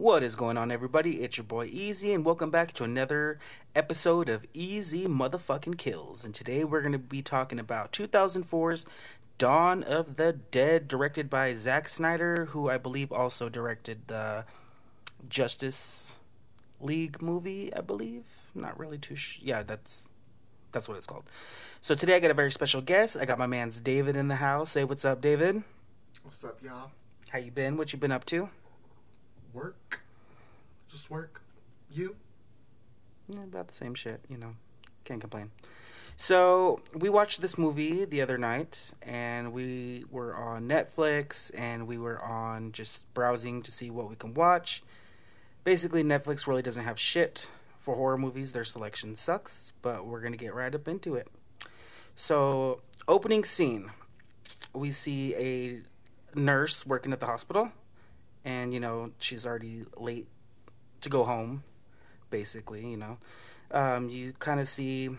What is going on, everybody? It's your boy Easy, and welcome back to another episode of Easy Motherfucking Kills. And today we're going to be talking about 2004's Dawn of the Dead, directed by Zack Snyder, who I believe also directed the Justice League movie. I believe, not really too. Sh- yeah, that's that's what it's called. So today I got a very special guest. I got my man's David in the house. Say what's up, David. What's up, y'all? How you been? What you been up to? Work. Just work. You? Yeah, about the same shit, you know. Can't complain. So we watched this movie the other night, and we were on Netflix, and we were on just browsing to see what we can watch. Basically, Netflix really doesn't have shit for horror movies. Their selection sucks, but we're gonna get right up into it. So, opening scene, we see a nurse working at the hospital, and you know she's already late to go home. Basically, you know, um, you kind of see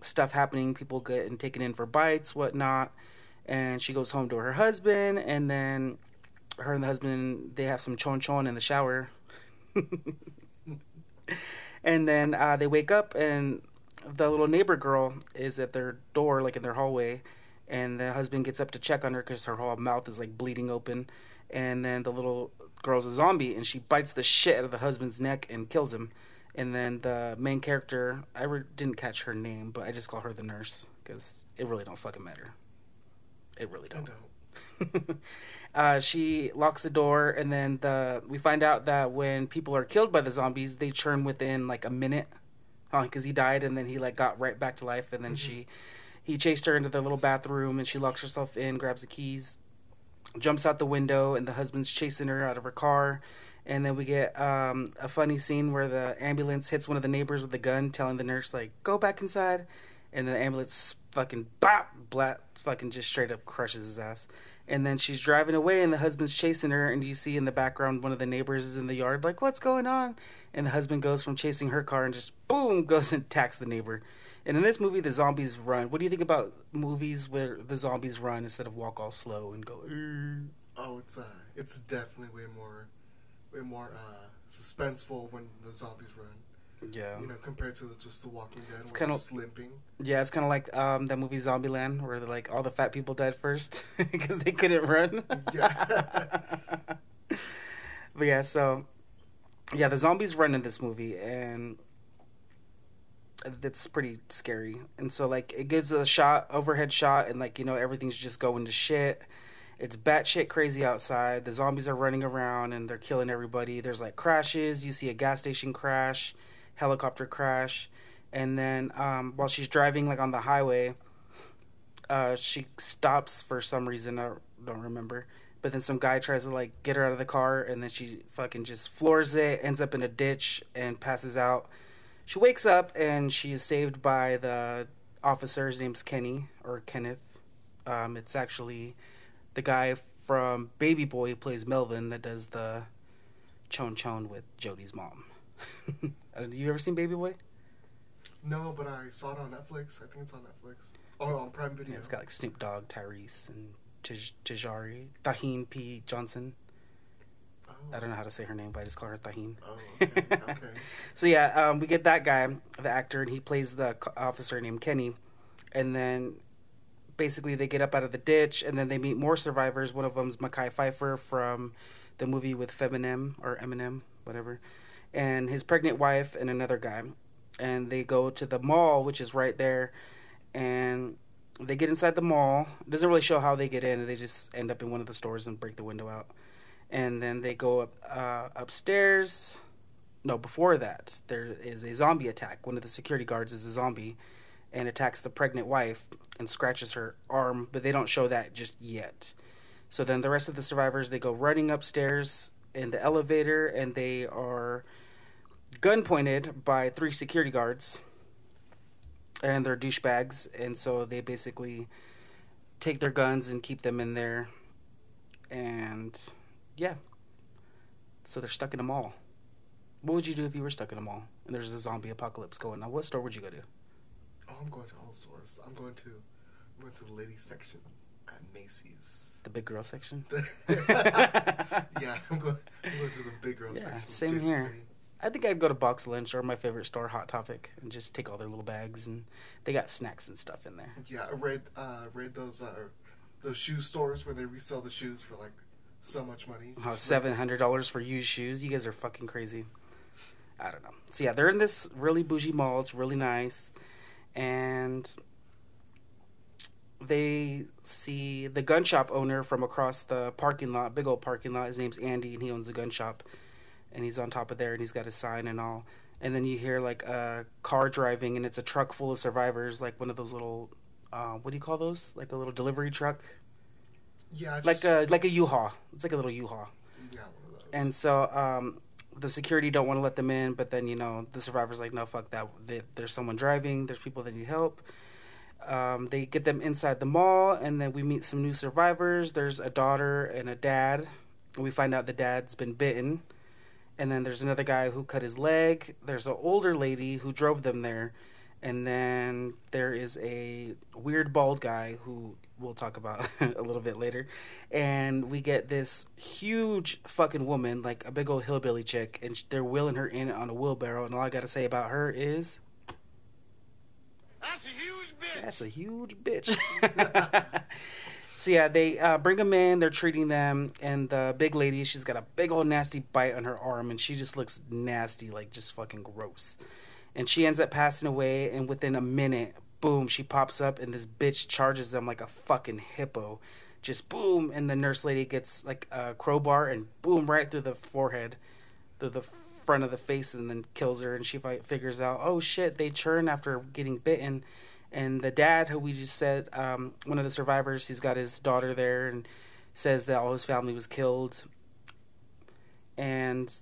stuff happening, people getting taken in for bites, whatnot, and she goes home to her husband, and then her and the husband they have some chon chon in the shower. and then uh, they wake up and the little neighbor girl is at their door like in their hallway and the husband gets up to check on her because her whole mouth is like bleeding open and then the little girl's a zombie and she bites the shit out of the husband's neck and kills him. And then the main character i re- didn't catch her name but i just call her the nurse because it really don't fucking matter. It really don't. Don't. uh, she locks the door, and then the we find out that when people are killed by the zombies, they churn within like a minute, because he died, and then he like got right back to life, and then she he chased her into the little bathroom, and she locks herself in, grabs the keys, jumps out the window, and the husband's chasing her out of her car. And then we get um, a funny scene where the ambulance hits one of the neighbors with a gun, telling the nurse like, "Go back inside." And then the ambulance fucking bop, blat, fucking just straight up crushes his ass. And then she's driving away, and the husband's chasing her. And you see in the background one of the neighbors is in the yard, like, "What's going on?" And the husband goes from chasing her car and just boom goes and attacks the neighbor. And in this movie, the zombies run. What do you think about movies where the zombies run instead of walk all slow and go? Oh, it's uh, it's definitely way more, way more uh, suspenseful when the zombies run. Yeah, You know, compared to the, just The Walking Dead, It's they're just limping. yeah. It's kind of like um, that movie Zombieland, where like all the fat people died first because they couldn't run. Yeah. but yeah, so yeah, the zombies run in this movie, and it's pretty scary. And so like it gives a shot, overhead shot, and like you know everything's just going to shit. It's batshit crazy outside. The zombies are running around and they're killing everybody. There's like crashes. You see a gas station crash, helicopter crash, and then um, while she's driving like on the highway, uh, she stops for some reason. I don't remember. But then some guy tries to like get her out of the car, and then she fucking just floors it, ends up in a ditch, and passes out. She wakes up and she is saved by the officer's name's Kenny or Kenneth. Um, it's actually the guy from Baby Boy who plays Melvin that does the chon chon with Jody's mom. Have you ever seen Baby Boy? no, but I saw it on Netflix. I think it's on Netflix. Oh, on Prime Video. Yeah, it's got like Snoop Dogg, Tyrese, and Taj- Tajari, Tahine P. Johnson. Oh. I don't know how to say her name, but I just call her Tahine. Oh, okay. okay. So yeah, um, we get that guy, the actor, and he plays the officer named Kenny. And then basically they get up out of the ditch, and then they meet more survivors. One of them's Mekhi Phifer from the movie with Feminem or Eminem, whatever, and his pregnant wife and another guy. And they go to the mall, which is right there, and they get inside the mall. It doesn't really show how they get in. They just end up in one of the stores and break the window out. And then they go up uh, upstairs no, before that, there is a zombie attack. One of the security guards is a zombie and attacks the pregnant wife and scratches her arm, but they don't show that just yet. So then the rest of the survivors they go running upstairs in the elevator and they are gun pointed by three security guards and they're douchebags and so they basically take their guns and keep them in there and yeah so they're stuck in a mall what would you do if you were stuck in a mall and there's a zombie apocalypse going on? What store would you go to? Oh, I'm going to all stores. I'm going to, I'm going to the ladies section at Macy's. The big girl section. yeah, I'm going, I'm going to the big girl Yeah, section. same Just here. I think I'd go to Box Lunch or my favorite store, Hot Topic, and just take all their little bags and they got snacks and stuff in there. Yeah, I read uh, read those uh, those shoe stores where they resell the shoes for like so much money. Oh, seven hundred dollars for used shoes. You guys are fucking crazy. I don't know. So yeah, they're in this really bougie mall. It's really nice, and they see the gun shop owner from across the parking lot, big old parking lot. His name's Andy, and he owns a gun shop, and he's on top of there, and he's got a sign and all. And then you hear like a car driving, and it's a truck full of survivors, like one of those little, uh, what do you call those? Like a little delivery truck, Yeah, just, like a like a U-Haul. It's like a little U-Haul. yeah, one of those. And so um, the security don't want to let them in, but then you know the survivors like, no, fuck that. They, there's someone driving. There's people that need help. Um, they get them inside the mall, and then we meet some new survivors. There's a daughter and a dad. And we find out the dad's been bitten, and then there's another guy who cut his leg. There's an older lady who drove them there, and then there is a weird bald guy who we'll talk about a little bit later. And we get this huge fucking woman, like a big old hillbilly chick, and they're wheeling her in on a wheelbarrow. And all I gotta say about her is That's a huge bitch. that's a huge bitch. so yeah, they uh, bring them in. They're treating them, and the big lady, she's got a big old nasty bite on her arm, and she just looks nasty, like just fucking gross. And she ends up passing away, and within a minute, boom, she pops up, and this bitch charges them like a fucking hippo. Just boom, and the nurse lady gets like a crowbar and boom right through the forehead, through the front of the face, and then kills her. And she fi- figures out, oh shit, they churn after getting bitten. And the dad, who we just said, um, one of the survivors, he's got his daughter there, and says that all his family was killed. And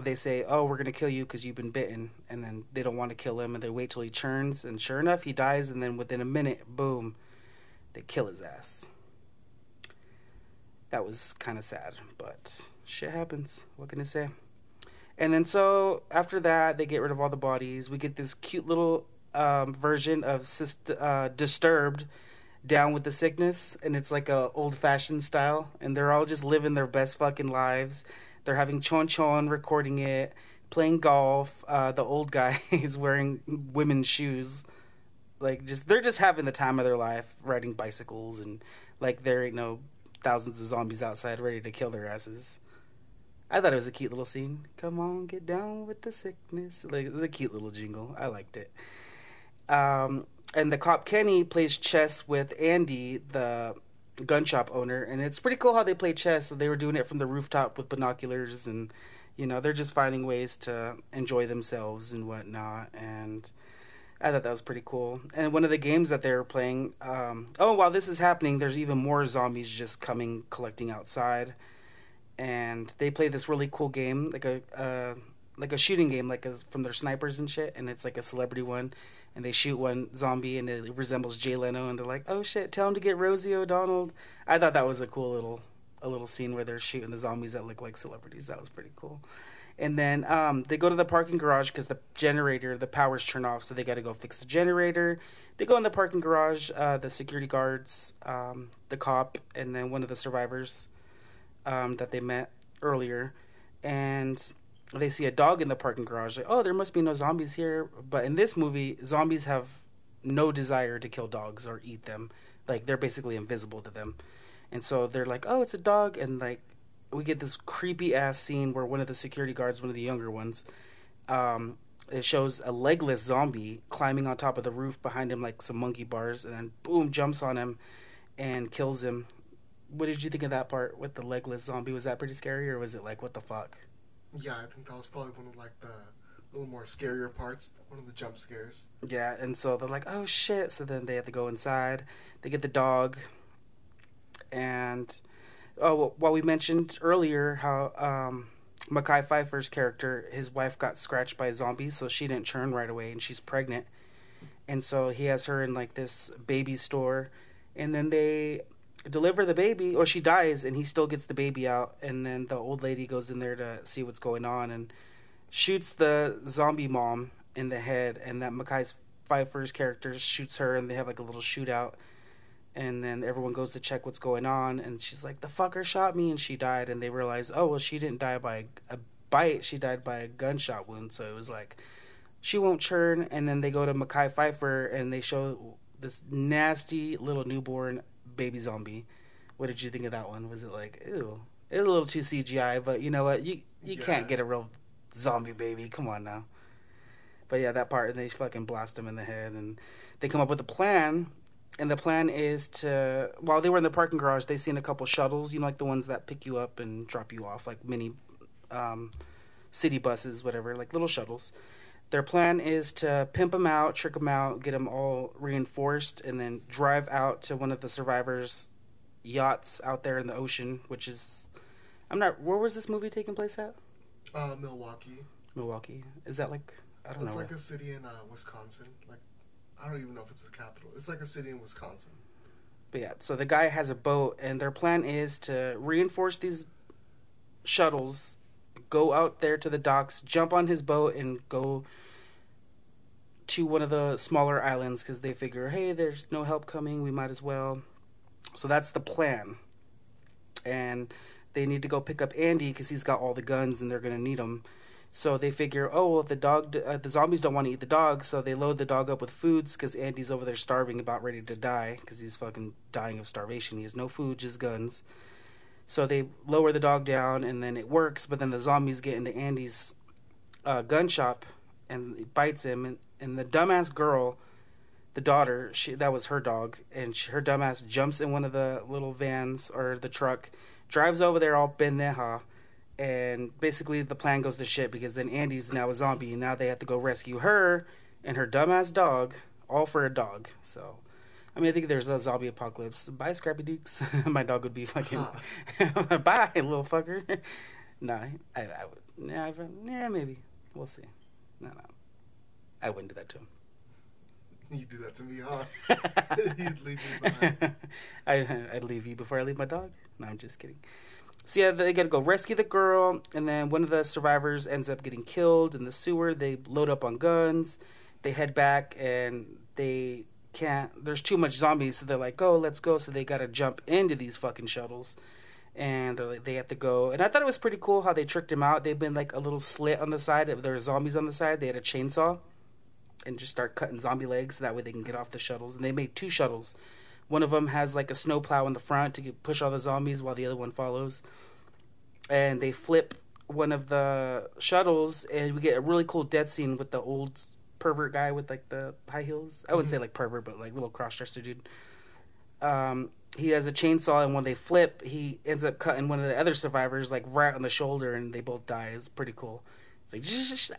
they say, "Oh, we're gonna kill you because you've been bitten," and then they don't want to kill him, and they wait till he churns, and sure enough, he dies, and then within a minute, boom, they kill his ass. That was kind of sad, but shit happens. What can I say? And then so after that, they get rid of all the bodies. We get this cute little um, version of uh, Disturbed, down with the sickness, and it's like a old fashioned style, and they're all just living their best fucking lives. They're having chon chon, recording it, playing golf. Uh, the old guy is wearing women's shoes. Like just they're just having the time of their life, riding bicycles, and like there ain't no thousands of zombies outside ready to kill their asses. I thought it was a cute little scene. Come on, get down with the sickness. Like it was a cute little jingle. I liked it. Um, and the cop Kenny plays chess with Andy, the gun shop owner, and it's pretty cool how they play chess. They were doing it from the rooftop with binoculars, and you know they're just finding ways to enjoy themselves and whatnot. And I thought that was pretty cool. And one of the games that they were playing, um, oh, while this is happening, there's even more zombies just coming collecting outside, and they play this really cool game, like a uh, like a shooting game, like a, from their snipers and shit, and it's like a celebrity one. And they shoot one zombie, and it resembles Jay Leno, and they're like, "Oh shit, tell him to get Rosie O'Donnell." I thought that was a cool little, a little scene where they're shooting the zombies that look like celebrities. That was pretty cool. And then um, they go to the parking garage because the generator, the power's turned off, so they got to go fix the generator. They go in the parking garage. Uh, the security guards, um, the cop, and then one of the survivors um, that they met earlier, and they see a dog in the parking garage. Like, oh, there must be no zombies here. But in this movie, zombies have no desire to kill dogs or eat them. Like they're basically invisible to them, and so they're like, oh, it's a dog, and like we get this creepy ass scene where one of the security guards, one of the younger ones, um, it shows a legless zombie climbing on top of the roof behind him like some monkey bars, and then boom, jumps on him and kills him. What did you think of that part with the legless zombie? Was that pretty scary, or was it like what the fuck? Yeah, I think that was probably one of like the little more scarier parts, one of the jump scares. Yeah, and so they're like, oh shit. So then they have to go inside. They get the dog. And, oh, well, we mentioned earlier how um, Mekhi Phifer's character, his wife got scratched by zombies, so she didn't churn right away, and she's pregnant. And so he has her in like this baby store. And then they deliver the baby, or she dies, and he still gets the baby out. And then the old lady goes in there to see what's going on and shoots the zombie mom in the head, and that Mekhi Phifer's character shoots her, and they have like a little shootout. and then everyone goes to check what's going on, and she's like, "The fucker shot me," and she died, and they realize, oh well, she didn't die by a, a bite, she died by a gunshot wound, so it was like she won't churn, and then they go to Mekhi Phifer and they show this nasty little newborn baby zombie. What did you think of that one? Was it like, ew? It's a little too CGI, but you know what? You you Yeah. can't get a real zombie baby. Come on now. But yeah, that part, and they fucking blast him in the head, and they come up with a plan. And the plan is to, while they were in the parking garage, they seen a couple shuttles, you know, like the ones that pick you up and drop you off, like mini um, city buses, whatever, like little shuttles. Their plan is to pimp them out, trick them out, get them all reinforced, and then drive out to one of the survivors' yachts out there in the ocean, which is, I'm not. Where was this movie taking place at? Uh, Milwaukee. Milwaukee. Is that like I don't It's know. It's like a city in uh, Wisconsin. Like, I don't even know if it's the capital. It's like a city in Wisconsin. But yeah, so the guy has a boat, and their plan is to reinforce these shuttles, go out there to the docks, jump on his boat, and go to one of the smaller islands because they figure, hey, there's no help coming, we might as well. So that's the plan. And they need to go pick up Andy because he's got all the guns and they're going to need them. So they figure, oh well, if the dog, uh, the zombies don't want to eat the dog, so they load the dog up with foods because Andy's over there starving, about ready to die because he's fucking dying of starvation. He has no food, just guns. So they lower the dog down, and then it works. But then the zombies get into Andy's uh, gun shop, and it bites him. And, and the dumbass girl, the daughter, she that was her dog, and she, her dumbass jumps in one of the little vans or the truck, drives over there all pendeja, and basically the plan goes to shit because then Andy's now a zombie, and now they have to go rescue her and her dumbass dog, all for a dog. So. I mean, I think there's a zombie apocalypse. Bye, Scrappy Dukes. My dog would be fucking. Bye, little fucker. nah, I, I would. Yeah, I, yeah, maybe. We'll see. No, no. I wouldn't do that to him. You do that to me, huh? You'd leave me behind. I, I'd leave you before I leave my dog. No, I'm just kidding. So yeah, they gotta go rescue the girl, and then one of the survivors ends up getting killed in the sewer. They load up on guns. They head back, and they can't. There's too much zombies, so they're like, "Go, let's go." So they gotta jump into these fucking shuttles, and like, they have to go. And I thought it was pretty cool how they tricked him out. They've been like a little slit on the side. If there were zombies on the side, they had a chainsaw and just start cutting zombie legs. So that way they can get off the shuttles. And they made two shuttles. One of them has like a snowplow in the front to get, push all the zombies, while the other one follows. And they flip one of the shuttles, and we get a really cool death scene with the old pervert guy with like the high heels. I wouldn't say like pervert, but like little cross-dresser dude. Um, he has a chainsaw, and when they flip, he ends up cutting one of the other survivors like right on the shoulder, and they both die. It's pretty cool. It's like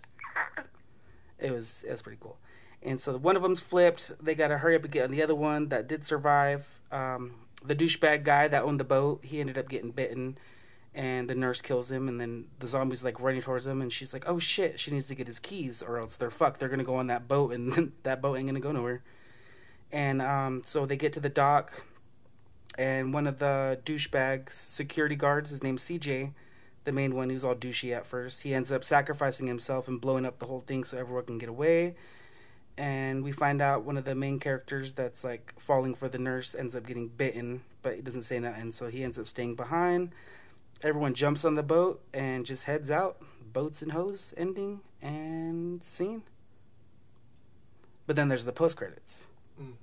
it was it was pretty cool. And so one of them's flipped. They got to hurry up and get on the other one that did survive. Um, the douchebag guy that owned the boat, he ended up getting bitten, and the nurse kills him. And then the zombie's like running towards him, and she's like, "Oh shit, she needs to get his keys, or else they're fucked. They're gonna go on that boat, and that boat ain't gonna go nowhere." And um, so they get to the dock, and one of the douchebags security guards, his name's CJ, the main one who's all douchey at first. He ends up sacrificing himself and blowing up the whole thing so everyone can get away. And we find out one of the main characters that's like falling for the nurse ends up getting bitten, but he doesn't say nothing, so he ends up staying behind. Everyone jumps on the boat and just heads out. Boats and hose ending and scene. But then there's the post credits. hmm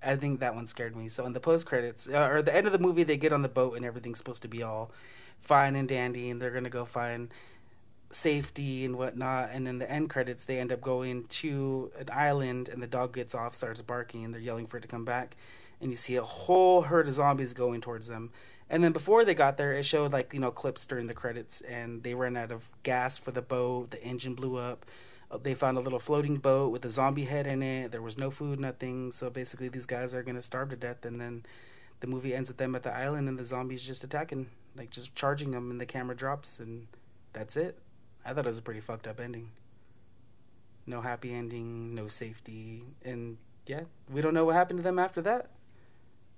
I think that one scared me. So in the post credits uh, or the end of the movie, they get on the boat and everything's supposed to be all fine and dandy, and they're gonna go find safety and whatnot. And in the end credits, they end up going to an island, and the dog gets off, starts barking, and they're yelling for it to come back. And you see a whole herd of zombies going towards them. And then before they got there, it showed like you know clips during the credits, and they ran out of gas for the boat. The engine blew up. Uh, They found a little floating boat with a zombie head in it. There was no food, nothing. So basically, these guys are gonna starve to death, and then the movie ends with them at the island, and the zombies just attacking, like just charging them, and the camera drops, and that's it. I thought it was a pretty fucked up ending. No happy ending, no safety, and yeah, we don't know what happened to them after that.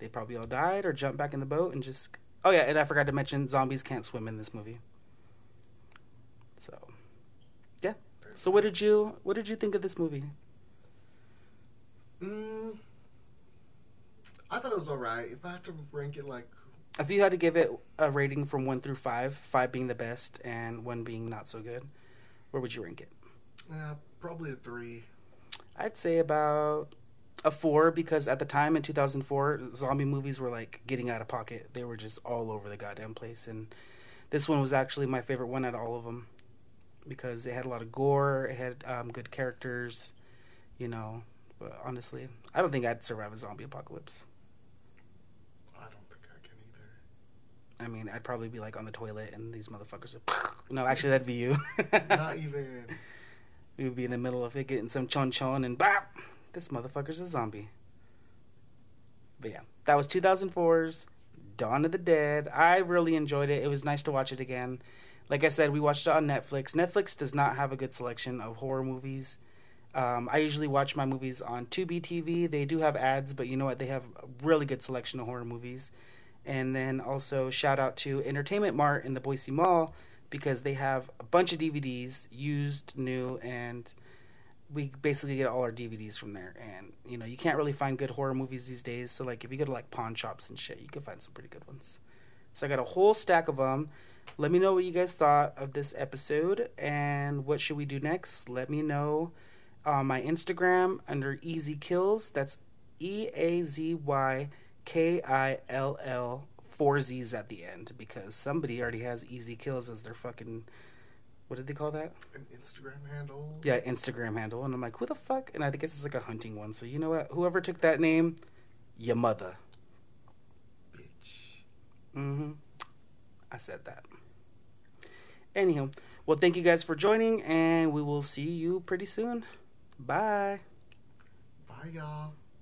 They probably all died or jumped back in the boat and just. Oh yeah, and I forgot to mention zombies can't swim in this movie. So, yeah. So what did you what did you think of this movie? Mm, I thought it was alright. If I had to rank it like If you had to give it a rating from one through five, five being the best and one being not so good, where would you rank it? Yeah, probably a three. I'd say about a four because at the time in 2004, zombie movies were like getting out of pocket. They were just all over the goddamn place, and this one was actually my favorite one out of all of them because it had a lot of gore, it had um, good characters, you know. But honestly, I don't think I'd survive a zombie apocalypse. I don't think I can either. I mean, I'd probably be like on the toilet, and these motherfuckers would. No, actually, that'd be you. Not even. we would be in the middle of it getting some chon chon, and bap! This motherfucker's a zombie. But yeah, that was 2004's Dawn of the Dead. I really enjoyed it. It was nice to watch it again. Like I said, we watched it on Netflix. Netflix does not have a good selection of horror movies. Um, I usually watch my movies on Tubi TV. They do have ads, but you know what? They have a really good selection of horror movies. And then also shout out to Entertainment Mart in the Boise Mall because they have a bunch of DVDs, used, new, and we basically get all our DVDs from there. And you know, you can't really find good horror movies these days. So like, if you go to like pawn shops and shit, you can find some pretty good ones. So I got a whole stack of them. Let me know what you guys thought of this episode and what should we do next. Let me know on my Instagram under Easy Kills. That's E A Z Y K I L L four Z's at the end because somebody already has Easy Kills as their fucking what did they call that? An Instagram handle. Yeah, Instagram handle. And I'm like, who the fuck? And I guess it's like a hunting one. So you know what? Whoever took that name, your mother. Bitch. Mm-hmm. I said that. Anyhow, well, thank you guys for joining, and we will see you pretty soon. Bye. Bye, y'all.